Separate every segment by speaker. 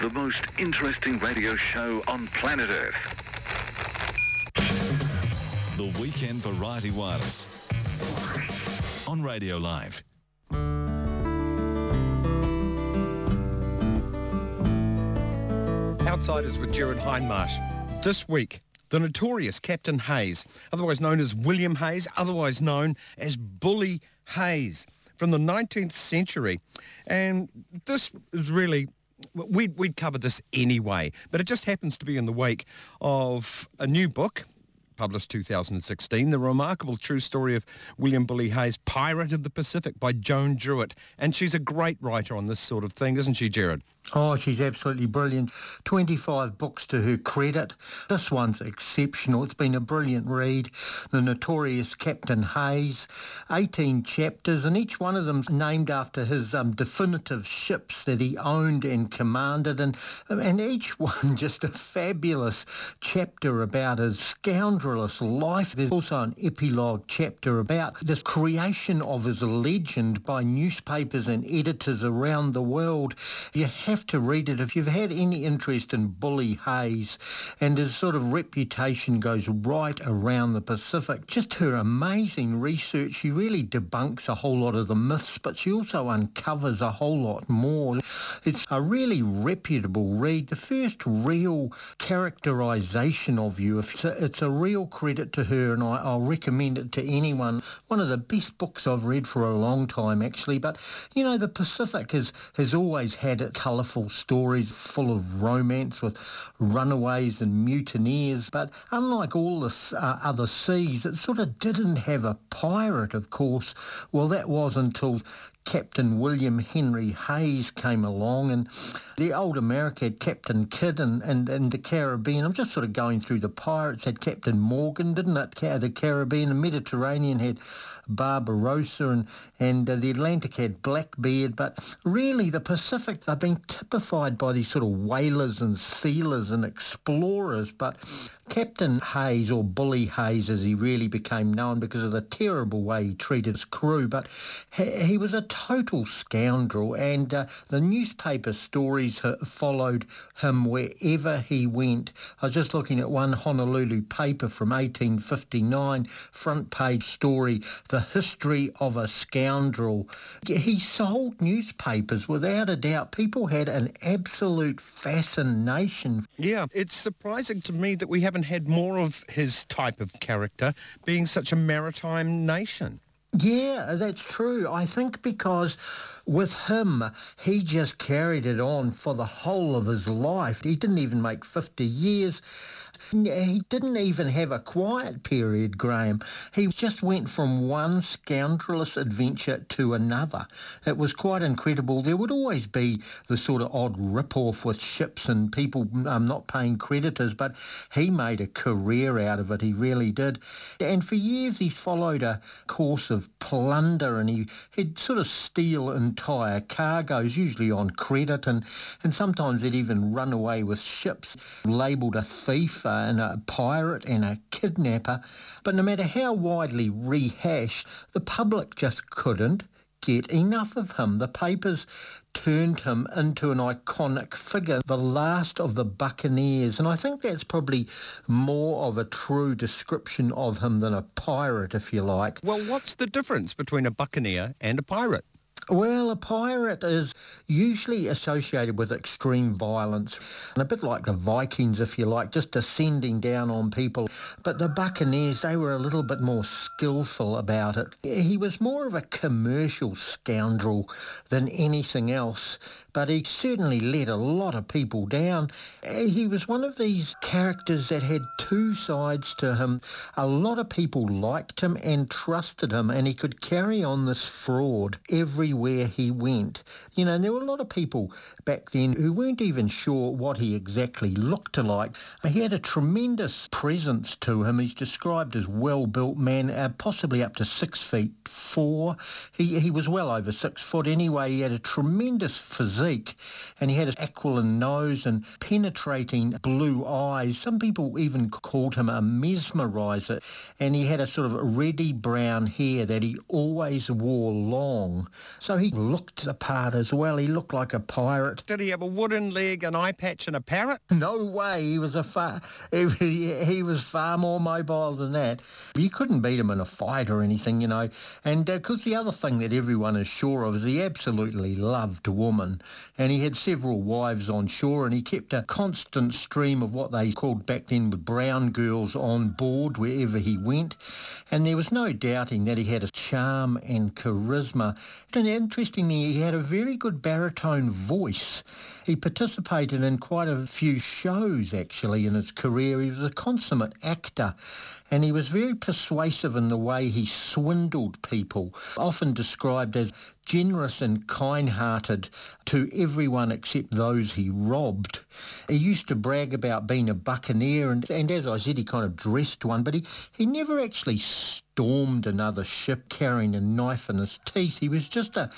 Speaker 1: the most interesting radio show on planet Earth.
Speaker 2: The Weekend Variety Wireless on Radio Live.
Speaker 3: Outsiders with Gerard Hindmarsh. This week, the notorious Captain Hayes, otherwise known as William Hayes, otherwise known as Bully Hayes, from the 19th century. And this is really we'd, we'd cover this anyway, but it just happens to be in the wake of a new book published 2016, The Remarkable True Story of William Bully Hayes, Pirate of the Pacific by Joan Druett. And she's a great writer on this sort of thing, isn't she, Gerard?
Speaker 4: Oh, she's absolutely brilliant. 25 books to her credit. This one's exceptional. It's been a brilliant read. The Notorious Captain Hayes, 18 chapters, and each one of them's named after his um, definitive ships that he owned and commanded, and, and each one just a fabulous chapter about his scoundrelous life. There's also an epilogue chapter about this creation of his legend by newspapers and editors around the world. You have have to read it if you've had any interest in Bully Hayes and his sort of reputation goes right around the Pacific. Just her amazing research. She really debunks a whole lot of the myths, but she also uncovers a whole lot more. It's a really reputable read. The first real characterization of you. It's a real credit to her and I, I'll recommend it to anyone. One of the best books I've read for a long time actually. But, you know, the Pacific has, has always had it colourful colourful stories full of romance with runaways and mutineers. But unlike all the uh, other seas, it sort of didn't have a pirate, of course. Well, that was until Captain William Henry Hayes came along and the old America had Captain Kidd and, and, and the Caribbean. I'm just sort of going through the pirates had Captain Morgan, didn't it? The Caribbean, the Mediterranean had Barbarossa and, and the Atlantic had Blackbeard. But really the Pacific, they've been typified by these sort of whalers and sealers and explorers. But Captain Hayes, or Bully Hayes as he really became known because of the terrible way he treated his crew, but he, he was a total scoundrel, and uh, the newspaper stories followed him wherever he went. I was just looking at one Honolulu paper from 1859, front page story, The History of a Scoundrel. He sold newspapers without a doubt. People had an absolute fascination.
Speaker 3: Yeah, it's surprising to me that we haven't had more of his type of character being such a maritime nation.
Speaker 4: Yeah, that's true. I think because with him, he just carried it on for the whole of his life. He didn't even make 50 years. He didn't even have a quiet period, Graham. He just went from one scoundrelous adventure to another. It was quite incredible. There would always be the sort of odd rip-off with ships and people um, not paying creditors, but he made a career out of it. He really did. And for years he followed a course of plunder and he, he'd sort of steal entire cargoes, usually on credit, and, and sometimes he'd even run away with ships, labelled a thief Uh, and a pirate and a kidnapper. But no matter how widely rehashed, the public just couldn't get enough of him. The papers turned him into an iconic figure, the last of the buccaneers. And I think that's probably more of a true description of him than a pirate, if you like.
Speaker 3: Well, what's the difference between a buccaneer and a pirate?
Speaker 4: Well, a pirate is usually associated with extreme violence, and a bit like the Vikings, if you like, just descending down on people. But the Buccaneers, they were a little bit more skillful about it. He was more of a commercial scoundrel than anything else, but he certainly let a lot of people down. He was one of these characters that had two sides to him. A lot of people liked him and trusted him, and he could carry on this fraud every everywhere he went. You know, there were a lot of people back then who weren't even sure what he exactly looked like. He had a tremendous presence to him. He's described as well-built man, uh, possibly up to six feet four. He, he was well over six foot anyway. He had a tremendous physique and he had an aquiline nose and penetrating blue eyes. Some people even called him a mesmerizer. And he had a sort of reddy brown hair that he always wore long. So he looked the part as well. He looked like a pirate.
Speaker 3: Did he have a wooden leg, an eye patch and a parrot?
Speaker 4: No way. He was a far, he, he was far more mobile than that. You couldn't beat him in a fight or anything, you know. And because uh, the other thing that everyone is sure of is he absolutely loved woman. And he had several wives on shore and he kept a constant stream of what they called back then with brown girls on board wherever he went. And there was no doubting that he had a charm and charisma. And interestingly, he had a very good baritone voice. He participated in quite a few shows actually in his career. He was a consummate actor and he was very persuasive in the way he swindled people, often described as generous and kind-hearted to everyone except those he robbed. He used to brag about being a buccaneer and, and as I said, he kind of dressed one, but he, he never actually stormed another ship carrying a knife in his teeth. He was just a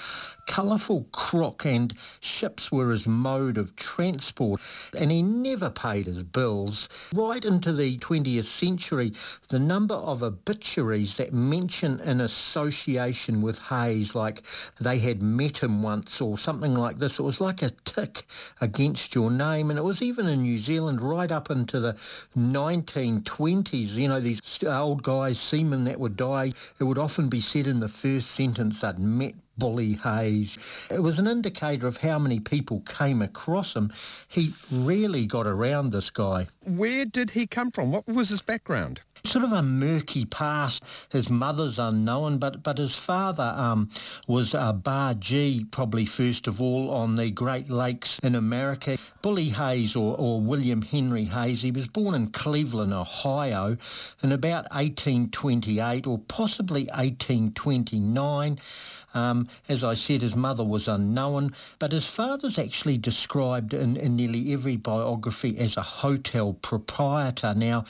Speaker 4: colourful crook and ships were his mode of transport and he never paid his bills. Right into the 20th century, the number of obituaries that mention an association with Hayes, like they had met him once or something like this, it was like a tick against your name. And it was even in New Zealand right up into the 1920s, you know, these old guys, seamen that would die, it would often be said in the first sentence they'd met Bully Hayes. It was an indicator of how many people came across him. He really got around this guy.
Speaker 3: Where did he come from? What was his background?
Speaker 4: sort of a murky past. His mother's unknown, but but his father um, was a bargee, probably first of all, on the Great Lakes in America. Bully Hayes, or, or William Henry Hayes, he was born in Cleveland, Ohio, in about 1828 or possibly 1829. Um, as I said, his mother was unknown, but his father's actually described in, in nearly every biography as a hotel proprietor. Now,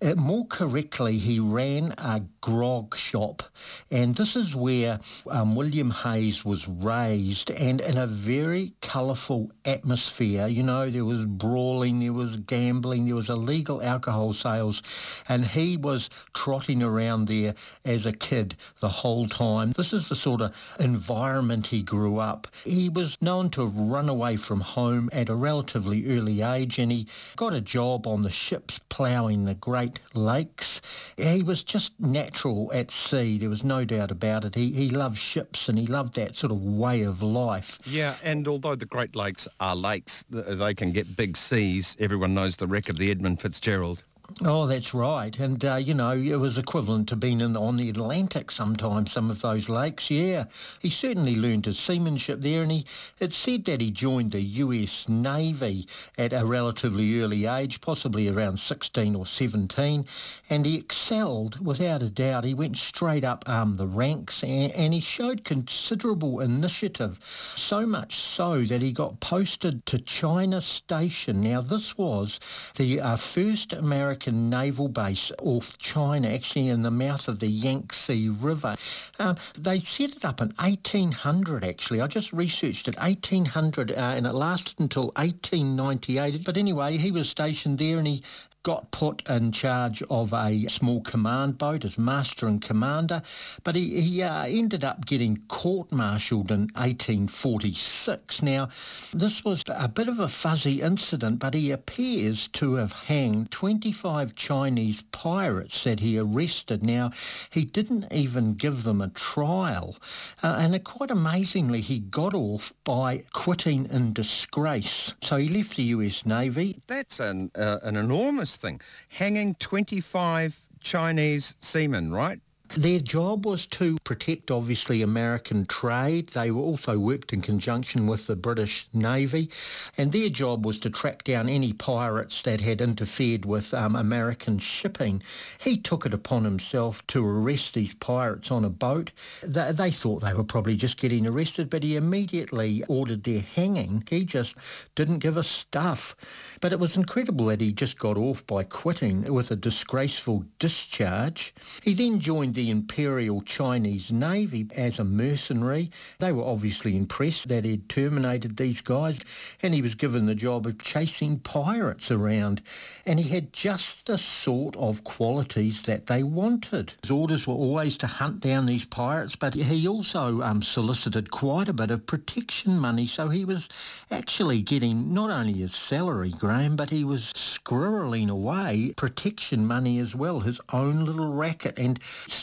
Speaker 4: uh, more correctly, he ran a grog shop, and this is where um, William Hayes was raised, and in a very colourful atmosphere. You know, there was brawling, there was gambling, there was illegal alcohol sales, and he was trotting around there as a kid the whole time. This is the sort of environment he grew up. He was known to have run away from home at a relatively early age and he got a job on the ships ploughing the Great Lakes. He was just natural at sea, there was no doubt about it. He, he loved ships and he loved that sort of way of life.
Speaker 3: Yeah, and although the Great Lakes are lakes, they can get big seas. Everyone knows the wreck of the Edmund Fitzgerald.
Speaker 4: Oh, that's right. And, uh, you know, it was equivalent to being in the, on the Atlantic sometimes, some of those lakes, yeah. He certainly learned his seamanship there, and he it's said that he joined the US Navy at a relatively early age, possibly around 16 or 17, and he excelled without a doubt. He went straight up um, the ranks, and, and he showed considerable initiative, so much so that he got posted to China Station. Now, this was the uh, first American American naval base off China, actually in the mouth of the Yangtze River. Um, they set it up in 1800, actually. I just researched it, 1800, uh, and it lasted until 1898. But anyway, he was stationed there and he got put in charge of a small command boat as master and commander, but he, he uh, ended up getting court-martialed in 1846. Now, this was a bit of a fuzzy incident, but he appears to have hanged 25 Chinese pirates that he arrested. Now, he didn't even give them a trial, uh, and quite amazingly, he got off by quitting in disgrace. So he left the US Navy.
Speaker 3: That's an, uh, an enormous thing. Hanging 25 Chinese seamen, right?
Speaker 4: Their job was to protect, obviously, American trade. They also worked in conjunction with the British Navy, and their job was to track down any pirates that had interfered with um, American shipping. He took it upon himself to arrest these pirates on a boat. They, they thought they were probably just getting arrested, but he immediately ordered their hanging. He just didn't give a stuff. But it was incredible that he just got off by quitting with a disgraceful discharge. He then joined the the Imperial Chinese Navy as a mercenary. They were obviously impressed that he'd terminated these guys and he was given the job of chasing pirates around. And he had just the sort of qualities that they wanted. His orders were always to hunt down these pirates, but he also um, solicited quite a bit of protection money. So he was actually getting not only his salary, Graham, but he was squirreling away protection money as well, his own little racket, and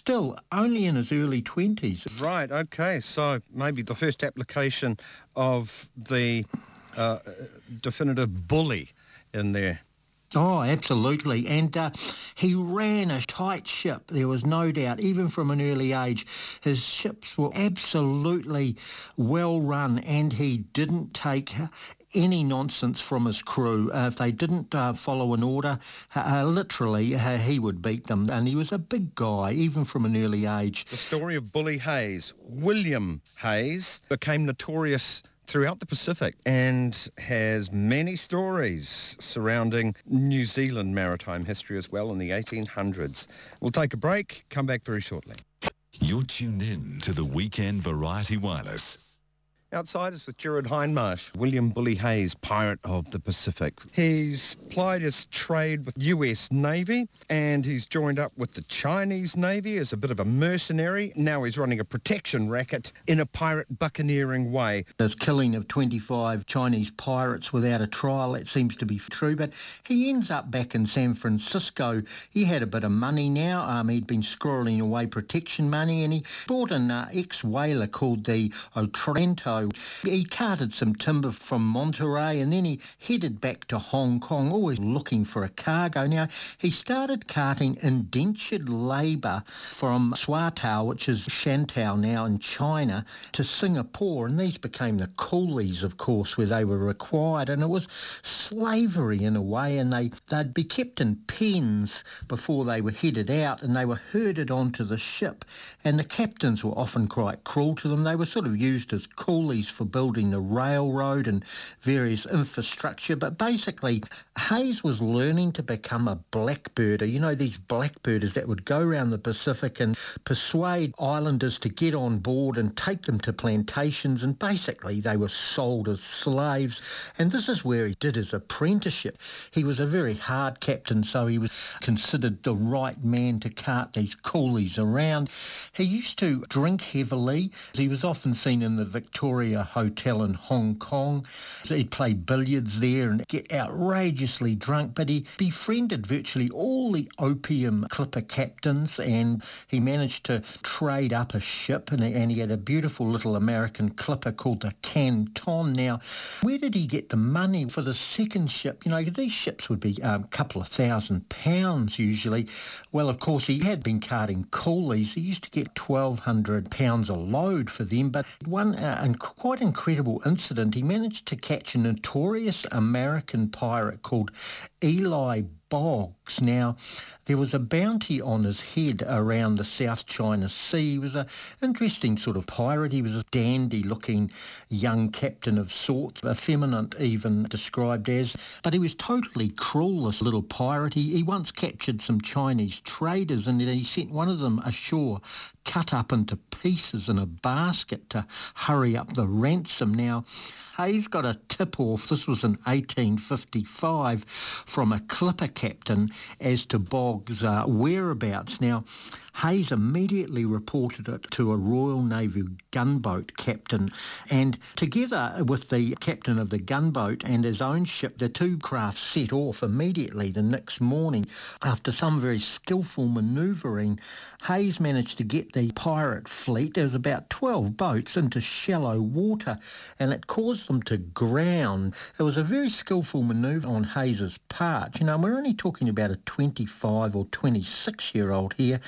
Speaker 4: still only in his early 20s.
Speaker 3: Right, okay. So maybe the first application of the uh, definitive bully in there.
Speaker 4: Oh, absolutely. And uh, he ran a tight ship, there was no doubt, even from an early age. His ships were absolutely well run and he didn't take any nonsense from his crew. Uh, if they didn't uh, follow an order, uh, literally uh, he would beat them. And he was a big guy, even from an early age.
Speaker 3: The story of Bully Hayes. William Hayes became notorious throughout the Pacific and has many stories surrounding New Zealand maritime history as well in the 1800s. We'll take a break, come back very shortly.
Speaker 2: You're tuned in to the Weekend Variety Wireless.
Speaker 3: Outsiders with Gerard Hindmarsh, William Bully Hayes, pirate of the Pacific. He's plied his trade with US Navy and he's joined up with the Chinese Navy as a bit of a mercenary. Now he's running a protection racket in a pirate buccaneering way.
Speaker 4: There's killing of 25 Chinese pirates without a trial, that seems to be true, but he ends up back in San Francisco. He had a bit of money now. Um, he'd been squirreling away protection money and he bought an uh, ex-whaler called the Otranto he carted some timber from Monterey and then he headed back to Hong Kong, always looking for a cargo. Now, he started carting indentured labour from Swatow, which is Shantou now in China, to Singapore, and these became the coolies, of course, where they were required, and it was slavery in a way, and they, they'd be kept in pens before they were headed out, and they were herded onto the ship, and the captains were often quite cruel to them. They were sort of used as coolies for building the railroad and various infrastructure. But basically, Hayes was learning to become a blackbirder. You know, these blackbirders that would go around the Pacific and persuade islanders to get on board and take them to plantations. And basically, they were sold as slaves. And this is where he did his apprenticeship. He was a very hard captain, so he was considered the right man to cart these coolies around. He used to drink heavily. He was often seen in the Victoria A hotel in Hong Kong. He'd play billiards there and get outrageously drunk, but he befriended virtually all the opium clipper captains and he managed to trade up a ship and, and he had a beautiful little American clipper called the Canton. Now, where did he get the money for the second ship? You know, these ships would be a um, couple of thousand pounds usually. Well, of course, he had been carting coolies. He used to get 1,200 pounds a load for them, but one uh, quite incredible incident. He managed to catch a notorious American pirate called Eli Boggs. Now, there was a bounty on his head around the South China Sea. He was an interesting sort of pirate. He was a dandy-looking young captain of sorts, effeminate even described as, but he was totally cruel, this little pirate. He, he once captured some Chinese traders and he sent one of them ashore cut up into pieces in a basket to hurry up the ransom. Now, Hayes got a tip-off, this was in 1855, from a clipper captain as to Boggs' uh, whereabouts. Now, Hayes immediately reported it to a Royal Navy gunboat captain and together with the captain of the gunboat and his own ship, the two craft set off immediately the next morning. After some very skillful manoeuvring, Hayes managed to get the pirate fleet, there was about 12 boats, into shallow water and it caused them to ground. It was a very skillful manoeuvre on Hayes's part. You know, we're only talking about a 25 or 26 year old here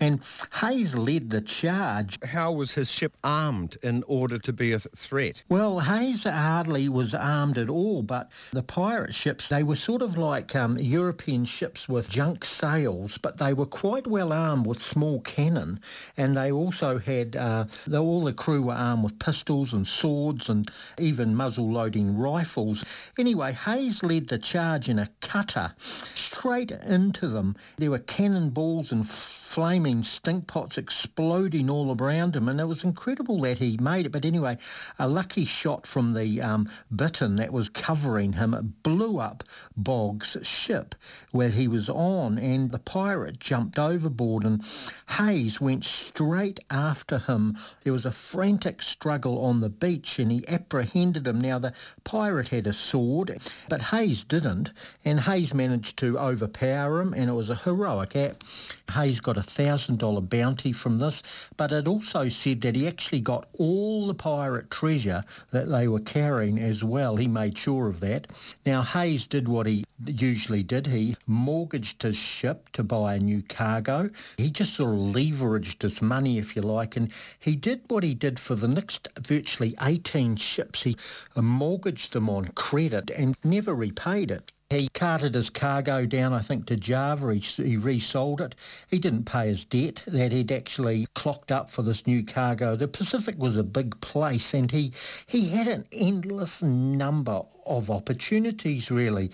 Speaker 4: and Hayes led the charge.
Speaker 3: How was his ship armed in order to be a th- threat?
Speaker 4: Well, Hayes hardly was armed at all, but the pirate ships, they were sort of like um, European ships with junk sails, but they were quite well armed with small cannon, and they also had, uh, though all the crew were armed with pistols and swords and even muzzle-loading rifles. Anyway, Hayes led the charge in a cutter straight into them. There were cannonballs and flaming stink pots exploding all around him, and it was incredible that he made it. But anyway, a lucky shot from the um, bittern that was covering him blew up Boggs' ship where he was on, and the pirate jumped overboard, and Hayes went straight after him. There was a frantic struggle on the beach, and he apprehended him. Now, the pirate had a sword, but Hayes didn't, and Hayes managed to overpower him, and it was a heroic act. Hayes got a $1,000 bounty from this, but it also said that he actually got all the pirate treasure that they were carrying as well. He made sure of that. Now, Hayes did what he usually did. He mortgaged his ship to buy a new cargo. He just sort of leveraged his money, if you like, and he did what he did for the next virtually 18 ships. He mortgaged them on credit and never repaid it. He carted his cargo down, I think, to Java. He, he resold it. He didn't pay his debt that he'd actually clocked up for this new cargo. The Pacific was a big place and he, he had an endless number of opportunities, really.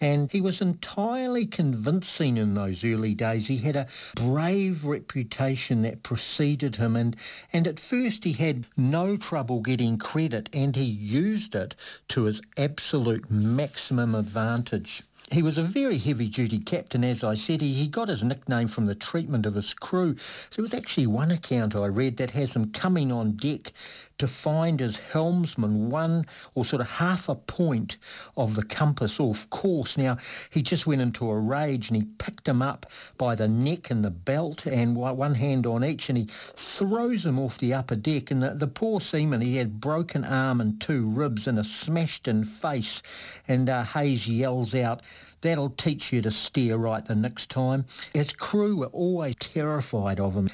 Speaker 4: And he was entirely convincing in those early days. He had a brave reputation that preceded him. And, and at first he had no trouble getting credit and he used it to his absolute maximum advantage. He was a very heavy-duty captain, as I said. He, he got his nickname from the treatment of his crew. There was actually one account I read that has him coming on deck to find his helmsman one or sort of half a point of the compass off course. Now, he just went into a rage and he picked him up by the neck and the belt and one hand on each and he throws him off the upper deck. And the, the poor seaman, he had broken arm and two ribs and a smashed-in face. And uh, Hayes yells out, That'll teach you to steer right the next time. His crew were always terrified of him.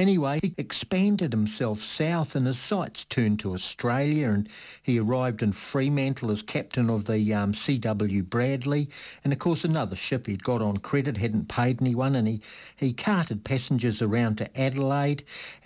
Speaker 4: Anyway, he expanded himself south and his sights turned to Australia and he arrived in Fremantle as captain of the um, C.W. Bradley. And of course another ship he'd got on credit, hadn't paid anyone and he, he carted passengers around to Adelaide.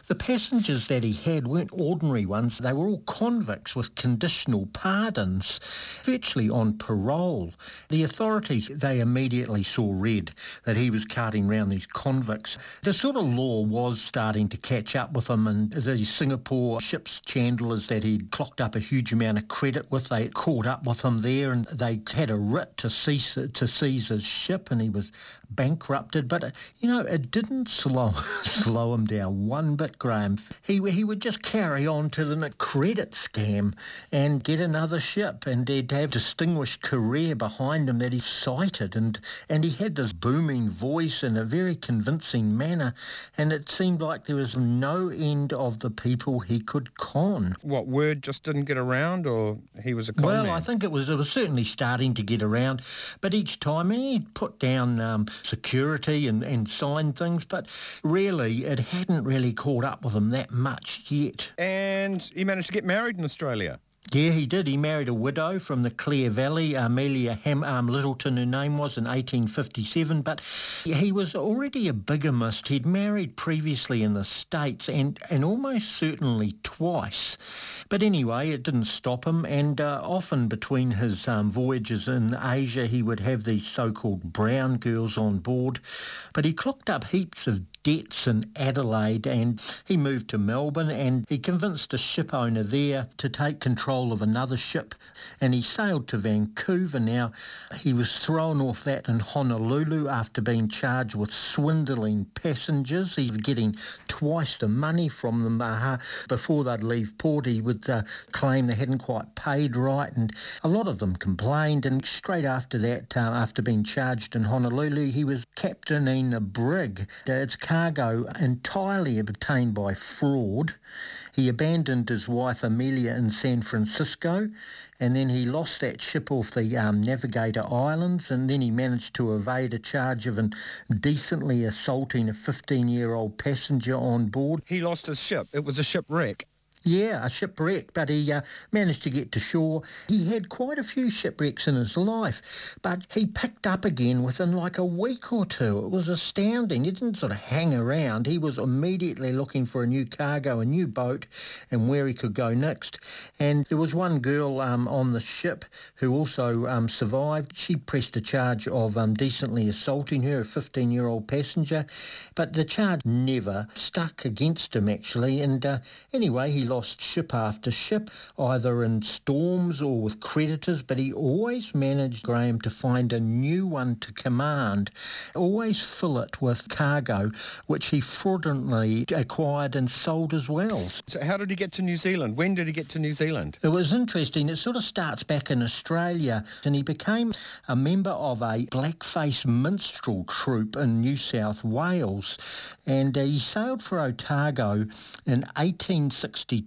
Speaker 4: The passengers that he had weren't ordinary ones. They were all convicts with conditional pardons, virtually on parole. The authorities, they immediately saw red that he was carting around these convicts. The sort of law was starting to catch up with him and the Singapore ship's chandlers that he'd clocked up a huge amount of credit with, they caught up with him there and they had a writ to seize, to seize his ship and he was bankrupted. But, uh, you know, it didn't slow, slow him down one bit Graham. He, he would just carry on to the credit scam and get another ship and he'd have a distinguished career behind him that he cited and, and he had this booming voice in a very convincing manner and it seemed like there was no end of the people he could con.
Speaker 3: What, word just didn't get around or he was a con
Speaker 4: Well,
Speaker 3: man?
Speaker 4: I think it was, it was certainly starting to get around, but each time he'd put down um, security and, and sign things, but really it hadn't really caught up with him that much yet.
Speaker 3: And he managed to get married in Australia.
Speaker 4: Yeah, he did. He married a widow from the Clare Valley, Amelia Ham- um, Littleton, her name was, in 1857. But he was already a bigamist. He'd married previously in the States and, and almost certainly twice. But anyway, it didn't stop him. And uh, often between his um, voyages in Asia, he would have these so-called brown girls on board. But he clocked up heaps of debts in Adelaide and he moved to Melbourne and he convinced a ship owner there to take control of another ship and he sailed to Vancouver. Now, he was thrown off that in Honolulu after being charged with swindling passengers. He was getting twice the money from them uh, before they'd leave port. He would uh, claim they hadn't quite paid right and a lot of them complained and straight after that, uh, after being charged in Honolulu, he was captaining a brig. Its cargo entirely obtained by fraud. He abandoned his wife Amelia in San Francisco and then he lost that ship off the um, Navigator Islands and then he managed to evade a charge of indecently assaulting a 15-year-old passenger on board.
Speaker 3: He lost his ship. It was a shipwreck.
Speaker 4: Yeah, a shipwreck, but he uh, managed to get to shore. He had quite a few shipwrecks in his life, but he picked up again within like a week or two. It was astounding. He didn't sort of hang around. He was immediately looking for a new cargo, a new boat, and where he could go next. And there was one girl um, on the ship who also um, survived. She pressed a charge of um, decently assaulting her, a 15-year-old passenger, but the charge never stuck against him, actually. And uh, anyway, he lost ship after ship, either in storms or with creditors, but he always managed, Graham, to find a new one to command, always fill it with cargo, which he fraudulently acquired and sold as well.
Speaker 3: So how did he get to New Zealand? When did he get to New Zealand?
Speaker 4: It was interesting. It sort of starts back in Australia, and he became a member of a blackface minstrel troupe in New South Wales, and he sailed for Otago in 1862,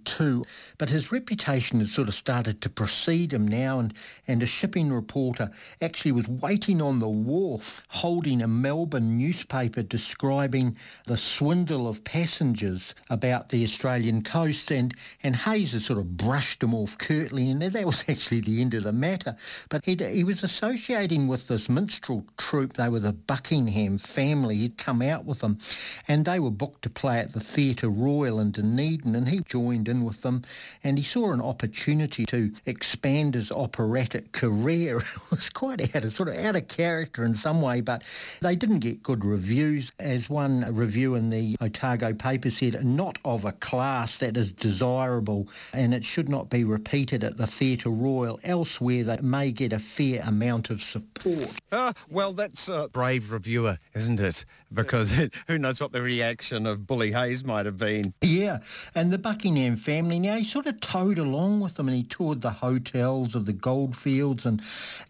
Speaker 4: but his reputation had sort of started to precede him now, and, and a shipping reporter actually was waiting on the wharf holding a Melbourne newspaper describing the swindle of passengers about the Australian coast, and, and Hayes had sort of brushed him off curtly, and that was actually the end of the matter. But he he was associating with this minstrel troupe. They were the Buckingham family. He'd come out with them, and they were booked to play at the Theatre Royal in Dunedin, and he joined in with them, and he saw an opportunity to expand his operatic career. it was quite out of sort of out of character in some way, but they didn't get good reviews. As one review in the Otago paper said, not of a class that is desirable, and it should not be repeated at the Theatre Royal. Elsewhere, they may get a fair amount of support.
Speaker 3: Ah, well, that's a brave reviewer, isn't it? Because who knows what the reaction of Bully Hayes might have been.
Speaker 4: Yeah, and the Buckingham family, now he sort of towed along with them and he toured the hotels of the goldfields. And,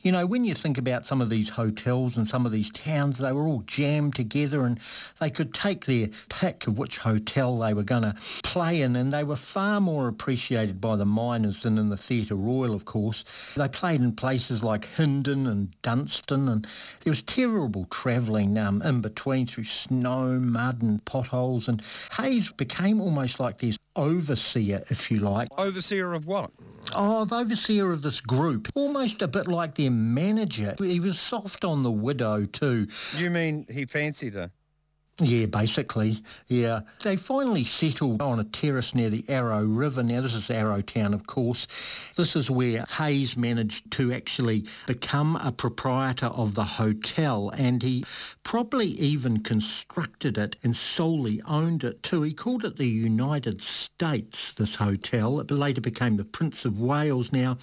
Speaker 4: you know, when you think about some of these hotels and some of these towns, they were all jammed together and they could take their pick of which hotel they were going to play in. And they were far more appreciated by the miners than in the Theatre Royal, of course. They played in places like Hindon and Dunstan and there was terrible travelling um, in between through snow, mud and potholes. And Hayes became almost like this overseer, if you like.
Speaker 3: Overseer of what?
Speaker 4: Oh, the overseer of this group, almost a bit like their manager. He was soft on the widow too.
Speaker 3: You mean he fancied her?
Speaker 4: Yeah, basically, yeah. They finally settled on a terrace near the Arrow River. Now, this is Arrowtown, of course. This is where Hayes managed to actually become a proprietor of the hotel, and he probably even constructed it and solely owned it too. He called it the United States, this hotel. It later became the Prince of Wales. Now,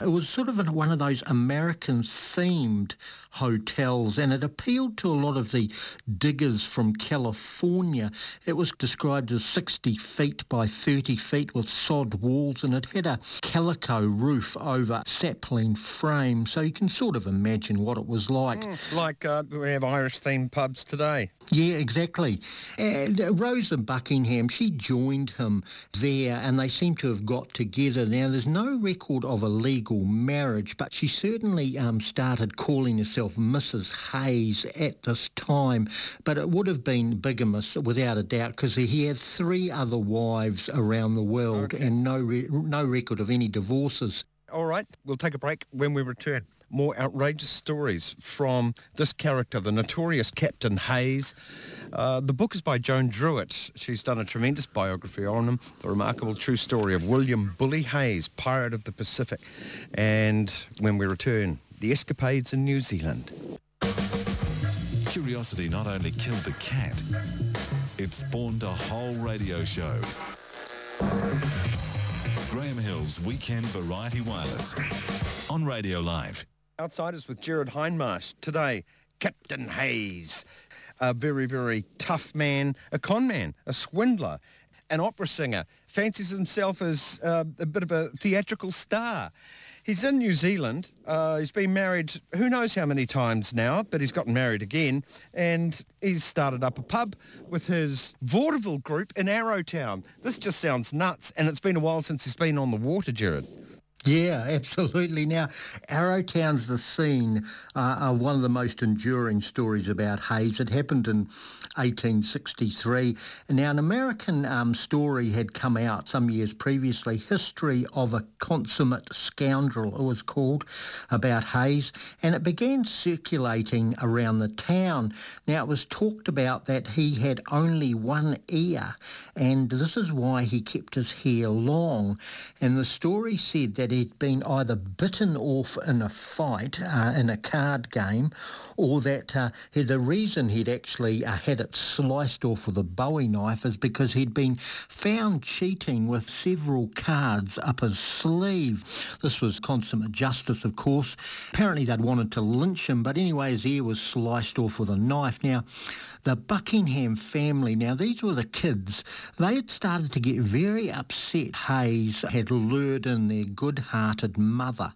Speaker 4: it was sort of one of those American-themed hotels, and it appealed to a lot of the diggers from California. It was described as 60 feet by 30 feet with sod walls and it had a calico roof over sapling frame. So you can sort of imagine what it was like.
Speaker 3: Mm, like uh, we have Irish-themed pubs today.
Speaker 4: Yeah, exactly. And Rosa Buckingham, she joined him there and they seem to have got together. Now, there's no record of a legal marriage, but she certainly um, started calling herself Mrs. Hayes at this time. But it would have been bigamous without a doubt because he had three other wives around the world
Speaker 3: Okay.
Speaker 4: and no, re- no record of any divorces.
Speaker 3: All right, we'll take a break when we return. More outrageous stories from this character, the notorious Captain Hayes. Uh, the book is by Joan Druett. She's done a tremendous biography on him, the remarkable true story of William Bully Hayes, pirate of the Pacific. And when we return, the escapades in New Zealand.
Speaker 2: Curiosity not only killed the cat, it spawned a whole radio show. Graham Hill's Weekend Variety Wireless on Radio Live.
Speaker 3: Outsiders with Gerard Hindmarsh. Today, Captain Hayes, a very, very tough man, a con man, a swindler, an opera singer, fancies himself as uh, a bit of a theatrical star. He's in New Zealand. Uh, he's been married who knows how many times now, but he's gotten married again. And he's started up a pub with his vaudeville group in Arrowtown. This just sounds nuts. And it's been a while since he's been on the water, Gerard.
Speaker 4: Yeah, absolutely. Now, Arrowtown's the scene uh, of one of the most enduring stories about Hayes. It happened in 1863. Now, an American um, story had come out some years previously, History of a Consummate Scoundrel, it was called, about Hayes, and it began circulating around the town. Now, it was talked about that he had only one ear, and this is why he kept his hair long. And the story said that he'd been either bitten off in a fight, uh, in a card game, or that uh, the reason he'd actually uh, had it sliced off with a bowie knife is because he'd been found cheating with several cards up his sleeve. This was consummate justice, of course. Apparently they'd wanted to lynch him, but anyway, his ear was sliced off with a knife. Now, the Buckingham family, now these were the kids, they had started to get very upset Hayes had lured in their good-hearted mother.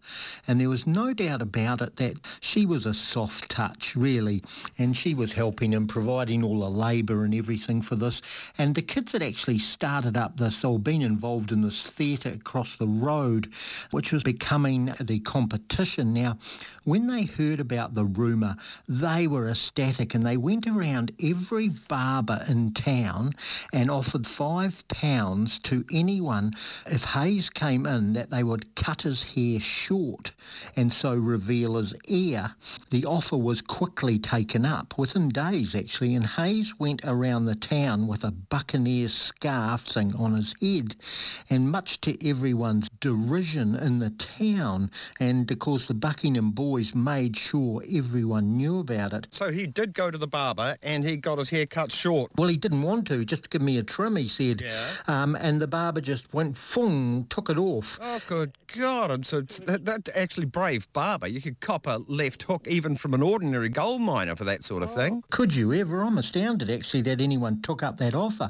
Speaker 4: And there was no doubt about it that she was a soft touch, really, and she was helping and providing all the labour and everything for this. And the kids had actually started up this, or been involved in this theatre across the road, which was becoming the competition. Now, when they heard about the rumour, they were ecstatic and they went around every barber in town and offered five pounds to anyone if Hayes came in that they would cut his hair short and so reveal his ear. The offer was quickly taken up, within days actually, and Hayes went around the town with a buccaneer scarf thing on his head, and much to everyone's derision in the town, and of course the Buckingham boys made sure everyone knew about it.
Speaker 3: So he did go to the barber and he got his hair cut short.
Speaker 4: Well, he didn't want to, just give me a trim, he said.
Speaker 3: Yeah.
Speaker 4: Um, and the barber just went, fung, took it off.
Speaker 3: Oh, good God. And so that, that's actually brave barber. You could cop a left hook even from an ordinary gold miner for that sort of thing.
Speaker 4: Could you ever? I'm astounded actually that anyone took up that offer.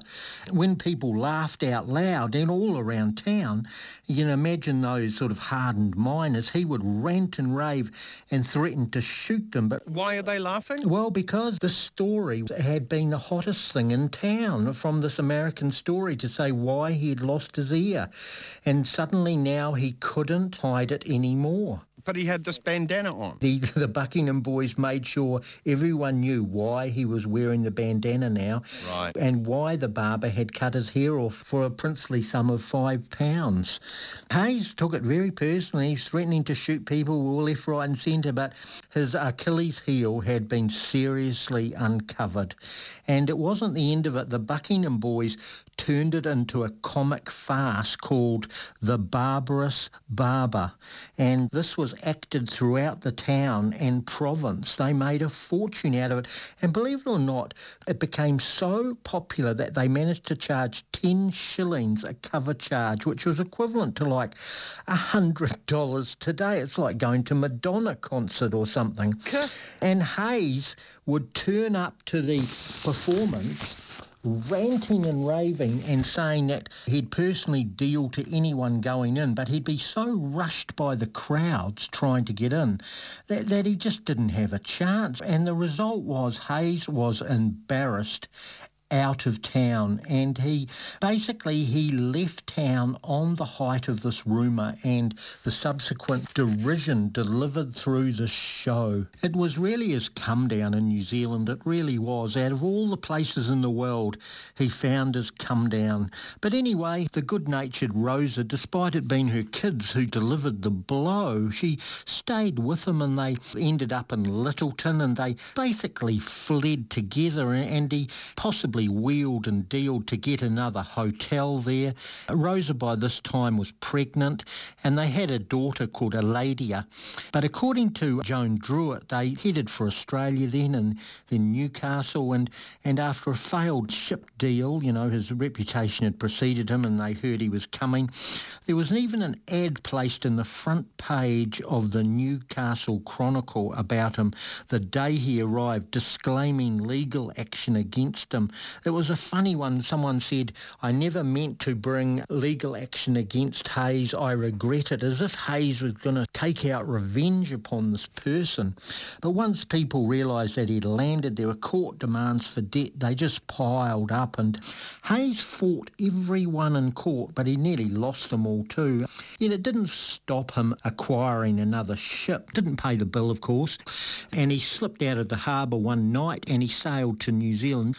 Speaker 4: When people laughed out loud and all around town, you can imagine those sort of hardened miners, he would rant and rave and threaten to shoot them. But
Speaker 3: Why are they laughing?
Speaker 4: well, because the story had been the hottest thing in town from this American story to say why he had lost his ear. And suddenly now he couldn't hide it anymore.
Speaker 3: But he had this bandana on.
Speaker 4: The, the Buckingham boys made sure everyone knew why he was wearing the bandana now
Speaker 3: Right.
Speaker 4: and why the barber had cut his hair off for a princely sum of five pounds. Hayes took it very personally. He's threatening to shoot people all left, right and centre, but his Achilles heel had been seriously uncovered. And it wasn't the end of it. The Buckingham boys turned it into a comic farce called The Barbarous Barber. And this was acted throughout the town and province. They made a fortune out of it. And believe it or not, it became so popular that they managed to charge 10 shillings a cover charge, which was equivalent to like $100 today. It's like going to Madonna concert or something. And Hayes would turn up to the performance ranting and raving and saying that he'd personally deal to anyone going in, but he'd be so rushed by the crowds trying to get in that, that he just didn't have a chance. And the result was Hayes was embarrassed out of town and he basically he left town on the height of this rumour and the subsequent derision delivered through the show. It was really his come down in New Zealand, it really was. Out of all the places in the world, he found his come down. But anyway, the good-natured Rosa, despite it being her kids who delivered the blow, she stayed with him and they ended up in Lyttelton and they basically fled together and he possibly wheeled and dealed to get another hotel there. Rosa by this time was pregnant and they had a daughter called Eladia. But according to Joan Druett, they headed for Australia then and then Newcastle and, and after a failed ship deal, you know, his reputation had preceded him and they heard he was coming, there was even an ad placed in the front page of the Newcastle Chronicle about him the day he arrived, disclaiming legal action against him it was a funny one. Someone said, I never meant to bring legal action against Hayes. I regret it, as if Hayes was going to take out revenge upon this person. But once people realised that he'd landed, there were court demands for debt. They just piled up and Hayes fought everyone in court, but he nearly lost them all too. Yet it didn't stop him acquiring another ship. Didn't pay the bill, of course. And he slipped out of the harbour one night and he sailed to New Zealand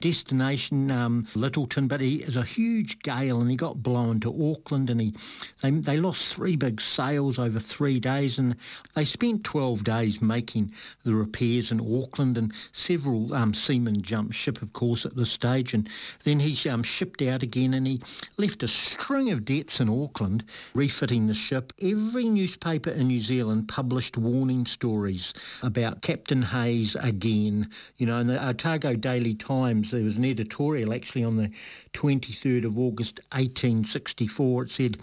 Speaker 4: destination um, Lyttelton, but he is a huge gale and he got blown to Auckland and he they, they lost three big sails over three days and they spent 12 days making the repairs in Auckland and several um, seamen jumped ship, of course, at this stage and then he um, shipped out again and he left a string of debts in Auckland, refitting the ship. Every newspaper in New Zealand published warning stories about Captain Hayes again. You know, in the Otago Daily Times there was an editorial actually on the 23rd of August 1864. It said,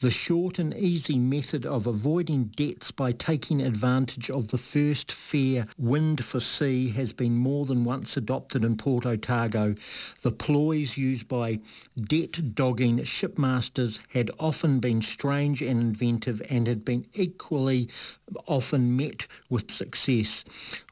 Speaker 4: the short and easy method of avoiding debts by taking advantage of the first fair wind for sea has been more than once adopted in Port Otago. The ploys used by debt-dogging shipmasters had often been strange and inventive and had been equally often met with success.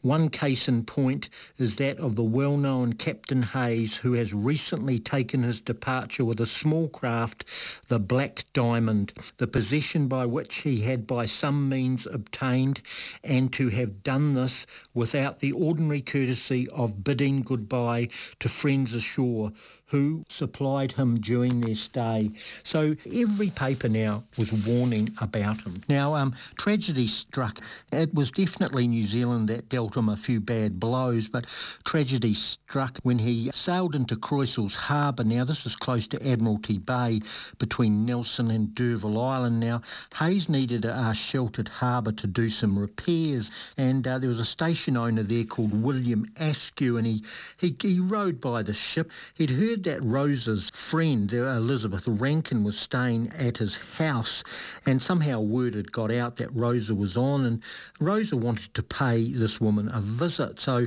Speaker 4: One case in point is that of the well-known Captain Hayes, who has recently taken his departure with a small craft, the Black Diamond, the possession by which he had by some means obtained, and to have done this without the ordinary courtesy of bidding goodbye to friends ashore who supplied him during their stay. So every paper now was warning about him. Now, um, tragedy struck. It was definitely New Zealand that dealt him a few bad blows, but tragedy struck when he sailed into Croisilles Harbour. Now, this is close to Admiralty Bay between Nelson and D'Urville Island. Now, Hayes needed a sheltered harbour to do some repairs, and uh, there was a station owner there called William Askew, and he, he, he rode by the ship. He'd heard that Rosa's friend, uh, Elizabeth Rankin, was staying at his house and somehow word had got out that Rosa was on and Rosa wanted to pay this woman a visit. So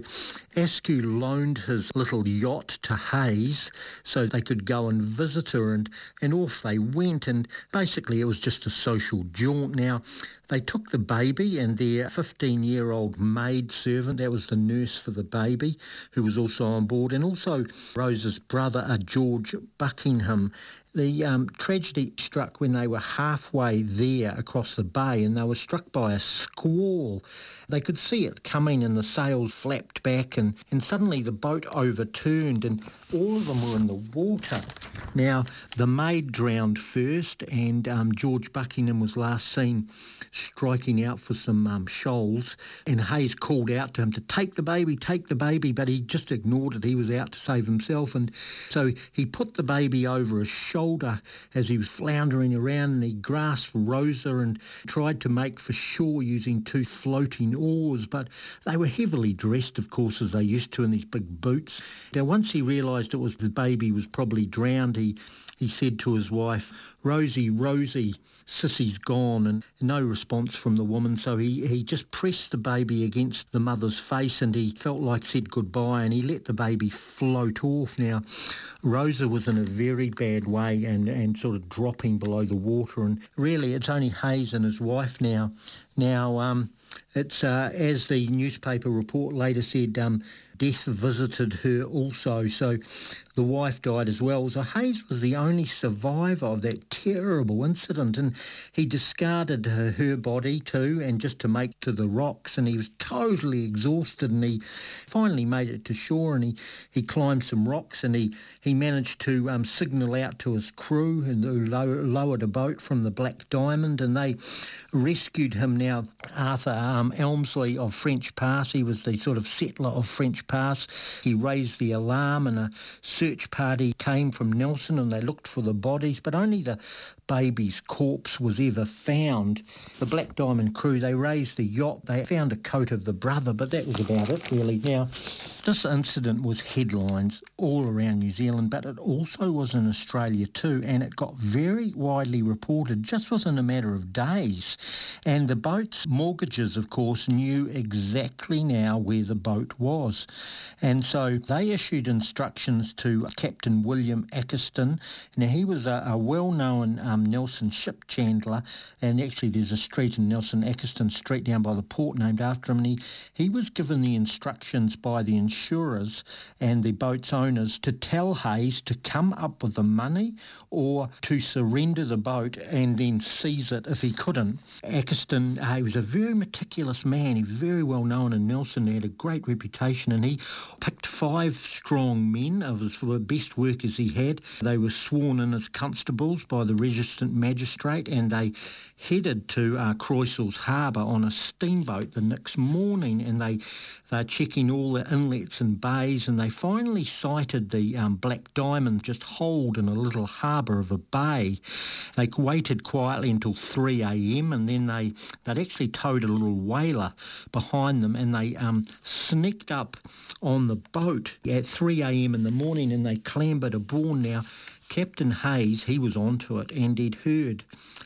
Speaker 4: Askew loaned his little yacht to Hayes so they could go and visit her and, and off they went and basically it was just a social jaunt. Now they took the baby and their 15-year-old maid servant, that was the nurse for the baby, who was also on board, and also Rosa's brother, uh, George Buckingham, the um, tragedy struck when they were halfway there across the bay and they were struck by a squall. They could see it coming and the sails flapped back and, and suddenly the boat overturned and all of them were in the water. Now, the maid drowned first and um, George Buckingham was last seen striking out for some um, shoals and Hayes called out to him to take the baby, take the baby, but he just ignored it. He was out to save himself and so he put the baby over his shoulder as he was floundering around and he grasped Rosa and tried to make for shore using two floating oars, but they were heavily dressed, of course, as they used to in these big boots. Now, once he realised it was the baby was probably drowned, he, he said to his wife, Rosie, Rosie, Sissy's gone and no response from the woman. So he, he just pressed the baby against the mother's face and he felt like said goodbye and he let the baby float off. Now, Rosa was in a very bad way and, and sort of dropping below the water. And really, it's only Hayes and his wife now. Now, um, it's uh, as the newspaper report later said, um, death visited her also. So the wife died as well. So Hayes was the only survivor of that terrible incident and he discarded her, her body too and just to make to the rocks and he was totally exhausted and he finally made it to shore and he, he climbed some rocks and he, he managed to um, signal out to his crew and who lowered a boat from the Black Diamond and they rescued him now. Arthur um, Elmslie of French Pass, he was the sort of settler of French Pass. He raised the alarm and a search party came from Nelson and they looked for the bodies, but only the baby's corpse was ever found. The Black Diamond crew, they raised the yacht. They found a coat of the brother, but that was about it really. Now, This incident was headlines all around New Zealand, but it also was in Australia too, and it got very widely reported just within a matter of days. And the boat's mortgages, of course, knew exactly now where the boat was. And so they issued instructions to Captain William Akersten. Now, he was a, a well-known um, Nelson ship chandler, and actually there's a street in Nelson, Akersten Street down by the port named after him, and he, he was given the instructions by the insurers and the boat's owners to tell Hayes to come up with the money or to surrender the boat and then seize it if he couldn't. Akersten, uh, he was a very meticulous man. He was very well known in Nelson. He had a great reputation and he picked five strong men of his best workers he had. They were sworn in as constables by the registrant magistrate and they headed to uh, Harbour on a steamboat the next morning and they they're checking all the inlets and bays and they finally sighted the um, Black Diamond just holed in a little harbour of a bay. They waited quietly until 3am and then they, they'd actually towed a little whaler behind them and they um, sneaked up on the boat at 3am in the morning and they clambered aboard. Now, Captain Hayes, he was onto it and he'd heard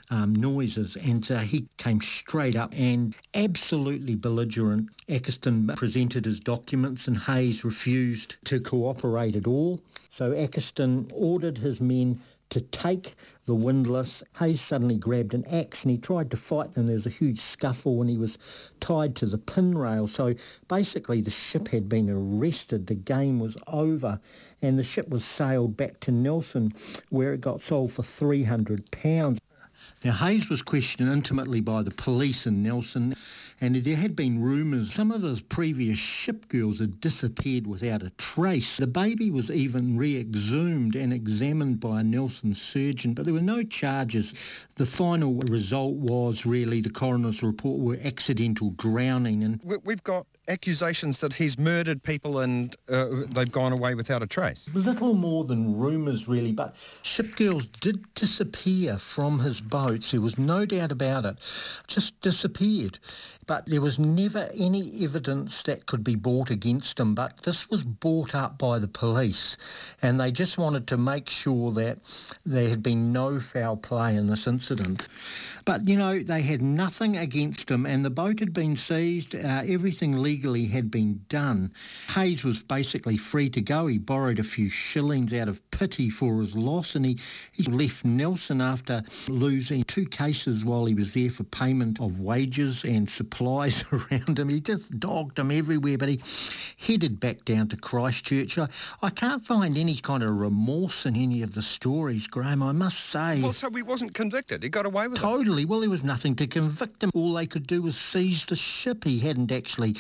Speaker 4: um, noises and uh, he came straight up and absolutely belligerent. Akersten presented his documents and Hayes refused to cooperate at all. So Akersten ordered his men to take the windlass. Hayes suddenly grabbed an axe and he tried to fight them. There was a huge scuffle and he was tied to the pin rail. So basically the ship had been arrested. The game was over and the ship was sailed back to Nelson where it got sold for £300. Now Hayes was questioned intimately by the police in Nelson and there had been rumours some of his previous ship girls had disappeared without a trace. The baby was even re-exhumed and examined by a Nelson surgeon, but there were no charges. The final result was really the coroner's report were accidental drowning. And
Speaker 3: we've got accusations that he's murdered people and uh, they've gone away without a trace.
Speaker 4: Little more than rumours, really, but ship girls did disappear from his boats. There was no doubt about it. Just disappeared. But there was never any evidence that could be brought against him. But this was brought up by the police, and they just wanted to make sure that there had been no foul play in this incident. But, you know, they had nothing against him and the boat had been seized. Uh, everything legally had been done. Hayes was basically free to go. He borrowed a few shillings out of pity for his loss and he, he left Nelson after losing two cases while he was there for payment of wages and supplies around him. He just dogged him everywhere, but he headed back down to Christchurch. I, I can't find any kind of remorse in any of the stories, Graham, I must say.
Speaker 3: Well, so he wasn't convicted. He got away with
Speaker 4: totally. it. Totally well, there was nothing to convict him. All they could do was seize the ship. He hadn't actually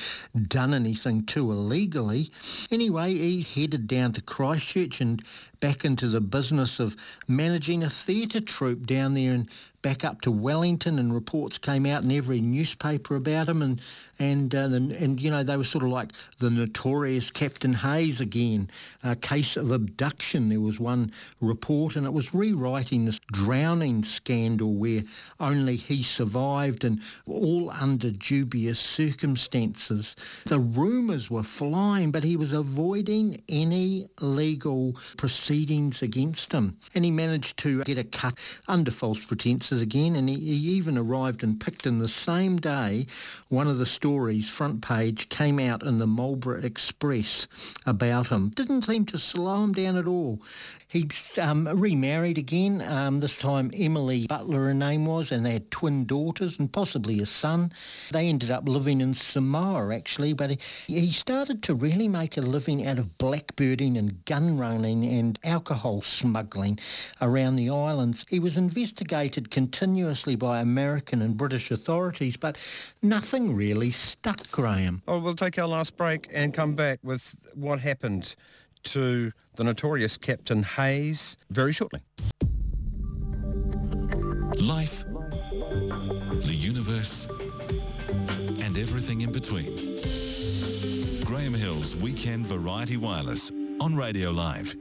Speaker 4: done anything too illegally. Anyway, he headed down to Christchurch and back into the business of managing a theatre troupe down there and back up to Wellington, and reports came out in every newspaper about him, and and uh, and, and you know they were sort of like the notorious Captain Hayes again, a case of abduction. There was one report, and it was rewriting this drowning scandal where only he survived, and all under dubious circumstances. The rumours were flying, but he was avoiding any legal proceedings against him, and he managed to get a cut under false pretences again, and he, he even arrived in Picton the same day. One of the stories, front page, came out in the Marlborough Express about him. Didn't seem to slow him down at all. He um, remarried again, um, this time Emily Butler her name was, and they had twin daughters and possibly a son. They ended up living in Samoa actually, but he, he started to really make a living out of blackbirding and gun running and alcohol smuggling around the islands. He was investigated continuously by American and British authorities, but nothing really stuck, Graham.
Speaker 3: Well, we'll take our last break and come back with what happened to the notorious Captain Hayes very shortly.
Speaker 2: Life, the universe, and everything in between. Graham Hill's Weekend Variety Wireless on Radio Live.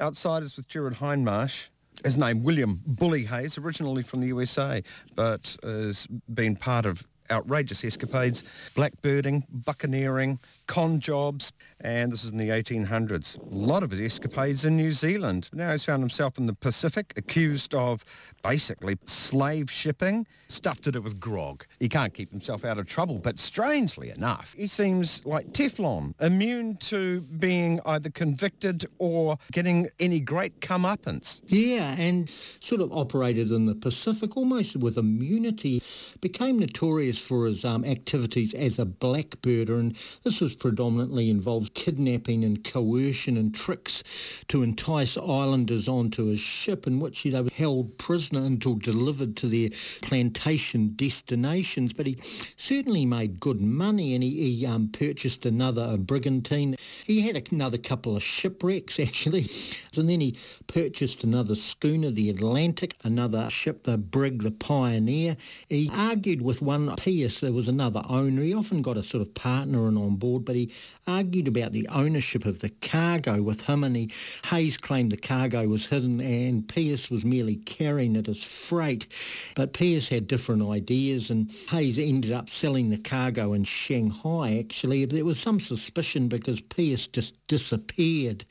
Speaker 3: Outsiders with Gerard Hindmarsh. His name, William Bully Hayes, originally from the USA, but has been part of outrageous escapades, blackbirding, buccaneering, con jobs, and this is in the 1800s. A lot of his escapades in New Zealand. Now he's found himself in the Pacific, accused of basically slave shipping, stuff to do with grog. He can't keep himself out of trouble, but strangely enough, he seems like Teflon, immune to being either convicted or getting any great comeuppance.
Speaker 4: Yeah, and sort of operated in the Pacific almost with immunity. Became notorious for his um, activities as a blackbirder, and this was predominantly involved kidnapping and coercion and tricks to entice islanders onto his ship in which they were held prisoner until delivered to their plantation destinations. But he certainly made good money and he, he um, purchased another brigantine. He had another couple of shipwrecks actually. And then he purchased another schooner, the Atlantic, another ship, the brig, the Pioneer. He argued with one Pierce, there was another owner. He often got a sort of partner and on board, but he argued about the ownership of the cargo with him and he, Hayes claimed the cargo was hidden and Pierce was merely carrying it as freight. But Pierce had different ideas and Hayes ended up selling the cargo in Shanghai actually. There was some suspicion because Pierce just disappeared.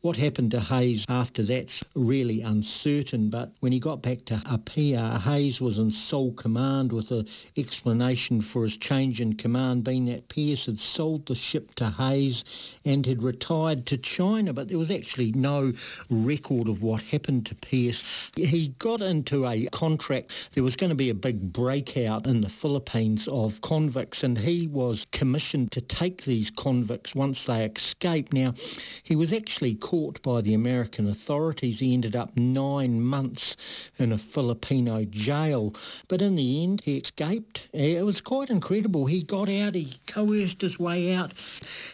Speaker 4: What happened to Hayes after that's really uncertain but when he got back to Apia, Hayes was in sole command with an explanation for his change in command being that Pierce had sold the ship to Hayes and had retired to China but there was actually no record of what happened to Pierce. He got into a contract. There was going to be a big breakout in the Philippines of convicts and he was commissioned to take these convicts once they escaped. Now, he was actually caught by the American authorities. He ended up nine months in a Filipino jail. But in the end, he escaped. It was quite incredible. He got out, he coerced his way out.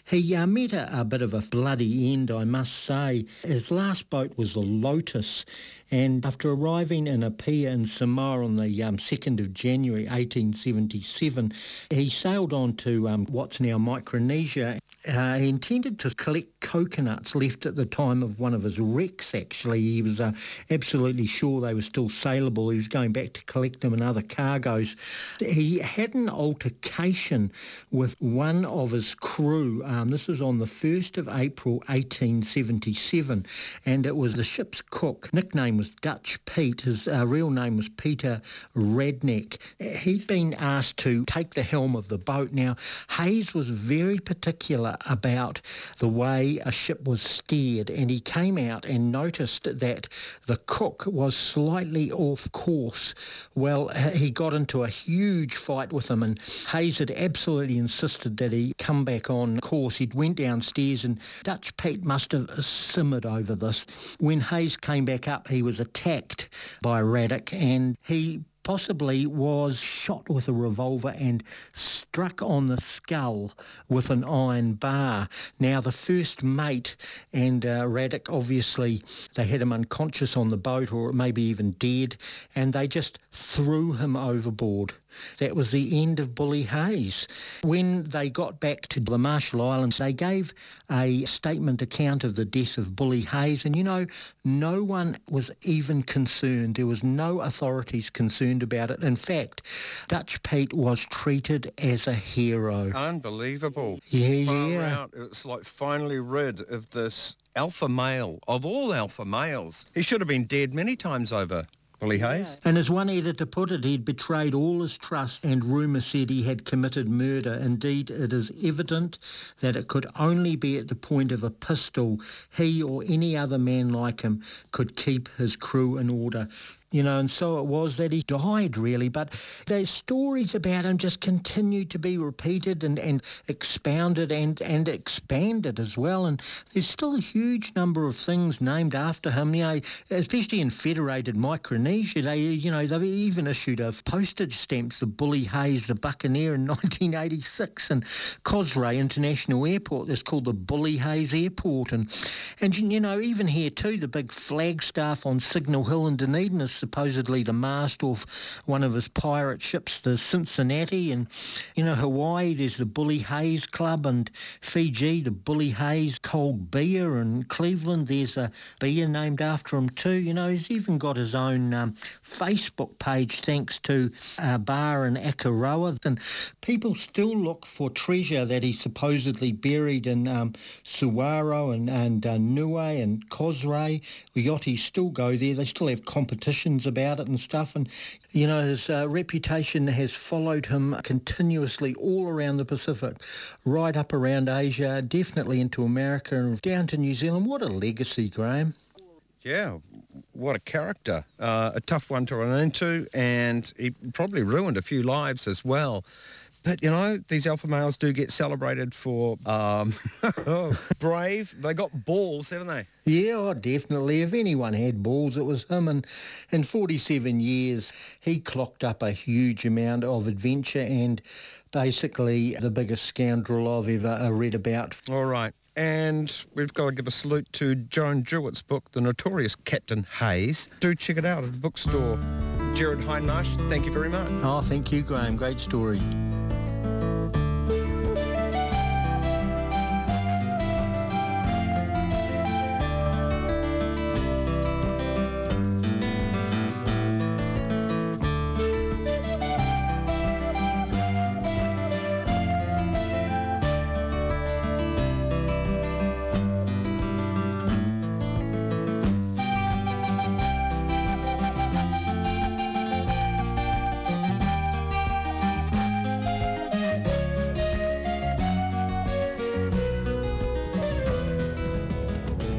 Speaker 4: He uh, met a, a bit of a bloody end, I must say. His last boat was the Lotus and after arriving in Apia in Samoa on the um, 2nd of January 1877, he sailed on to um, what's now Micronesia. Uh, he intended to collect coconuts left at the time of one of his wrecks, actually. He was uh, absolutely sure they were still saleable. He was going back to collect them in other cargoes. He had an altercation with one of his crew. Um, this was on the 1st of April 1877, and it was the ship's cook, nickname was Dutch Pete. His uh, real name was Peter Radneck. He'd been asked to take the helm of the boat. Now, Hayes was very particular about the way a ship was steered, and he came out and noticed that the cook was slightly off course. Well, he got into a huge fight with him, and Hayes had absolutely insisted that he come back on course. He'd went downstairs, and Dutch Pete must have simmered over this. When Hayes came back up, he was attacked by Raddick and he possibly was shot with a revolver and struck on the skull with an iron bar. Now, the first mate and uh, Raddick, obviously, they had him unconscious on the boat or maybe even dead, and they just threw him overboard. That was the end of Bully Hayes. When they got back to the Marshall Islands, they gave a statement account of the death of Bully Hayes, and you know, no one was even concerned. There was no authorities concerned about it. In fact, Dutch Pete was treated as a hero.
Speaker 3: Unbelievable.
Speaker 4: Yeah,
Speaker 3: Far
Speaker 4: yeah.
Speaker 3: out. It's like finally rid of this alpha male, of all alpha males. He should have been dead many times over. Bully Hayes.
Speaker 4: And as one editor put it, he'd betrayed all his trust and rumour said he had committed murder. Indeed, it is evident that it could only be at the point of a pistol he or any other man like him could keep his crew in order. You know, and so it was that he died, really. But the stories about him just continue to be repeated and, and expounded and, and expanded as well. And there's still a huge number of things named after him, you know, especially in Federated Micronesia. They, you know, they've even issued a postage stamps, the Bully Hayes, the Buccaneer in 1986. And Kosrae International Airport, that's called the Bully Hayes Airport. And, and, you know, even here too, the big Flagstaff on Signal Hill in Dunedin is supposedly the mast off one of his pirate ships, the Cincinnati. And, you know, Hawaii, there's the Bully Hayes Club and Fiji, the Bully Hayes Cold Beer. And Cleveland, there's a beer named after him too. You know, he's even got his own um, Facebook page thanks to a bar in Akaroa. And people still look for treasure that he supposedly buried in um, Suwarrow and, and uh, Niue and Kosrae. The yachties still go there. They still have about it and stuff. And, you know, his uh, reputation has followed him continuously all around the Pacific, right up around Asia, definitely into America and down to New Zealand. What a legacy, Graham.
Speaker 3: Yeah, what a character. Uh, a tough one to run into, and he probably ruined a few lives as well. But, you know, these alpha males do get celebrated for um, brave. They got balls, haven't they?
Speaker 4: Yeah, oh, definitely. If anyone had balls, it was him. And in 47 years, he clocked up a huge amount of adventure and basically the biggest scoundrel I've ever uh, read about.
Speaker 3: All right. And we've got to give a salute to Joan Druett's book, The Notorious Captain Hayes. Do check it out at the bookstore. Gerard Hindmarsh, thank you very much.
Speaker 4: Oh, thank you, Graham. Great story.